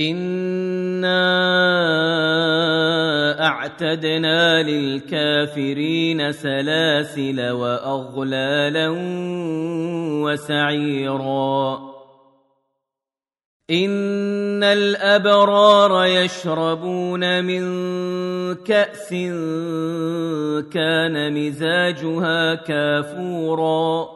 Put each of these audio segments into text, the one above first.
انا اعتدنا للكافرين سلاسل واغلالا وسعيرا. ان الابرار يشربون من كاس كان مزاجها كافورا.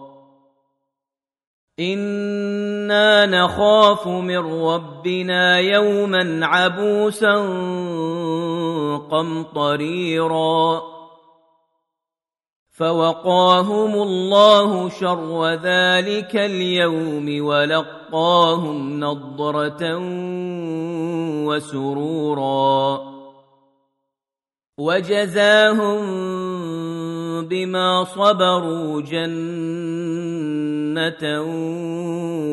أنا نخاف من ربنا يوما عبوسا قمطريرا فوقاهم الله شر ذلك اليوم ولقاهم نضره وسرورا وجزاهم بما صبروا جنه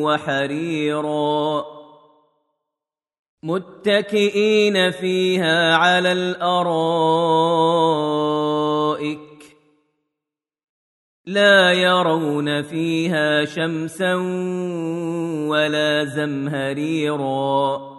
وحريرا متكئين فيها على الارائك لا يرون فيها شمسا ولا زمهريرا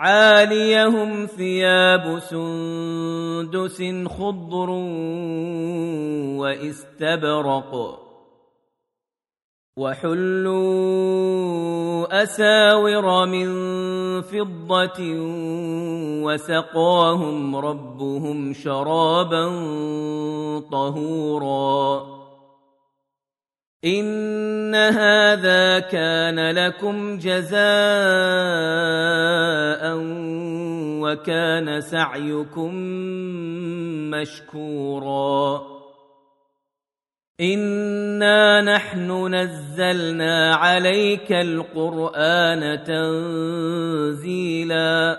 عاليهم ثياب سندس خضر واستبرق وحلوا أساور من فضة وسقاهم ربهم شرابا طهورا ان هذا كان لكم جزاء وكان سعيكم مشكورا إن انا نحن نزلنا عليك القران تنزيلا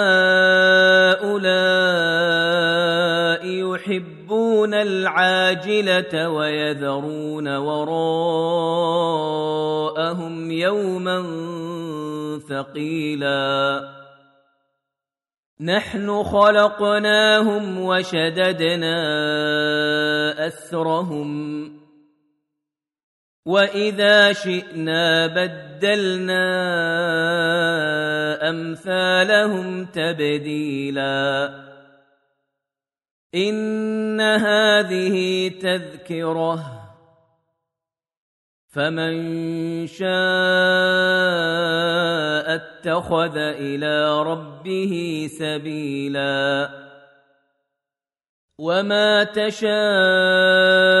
يحبون العاجلة ويذرون وراءهم يوما ثقيلا. نحن خلقناهم وشددنا أسرهم. وإذا شئنا بدلنا أمثالهم تبديلا. إن هذه تذكرة. فمن شاء اتخذ إلى ربه سبيلا. وما تشاءون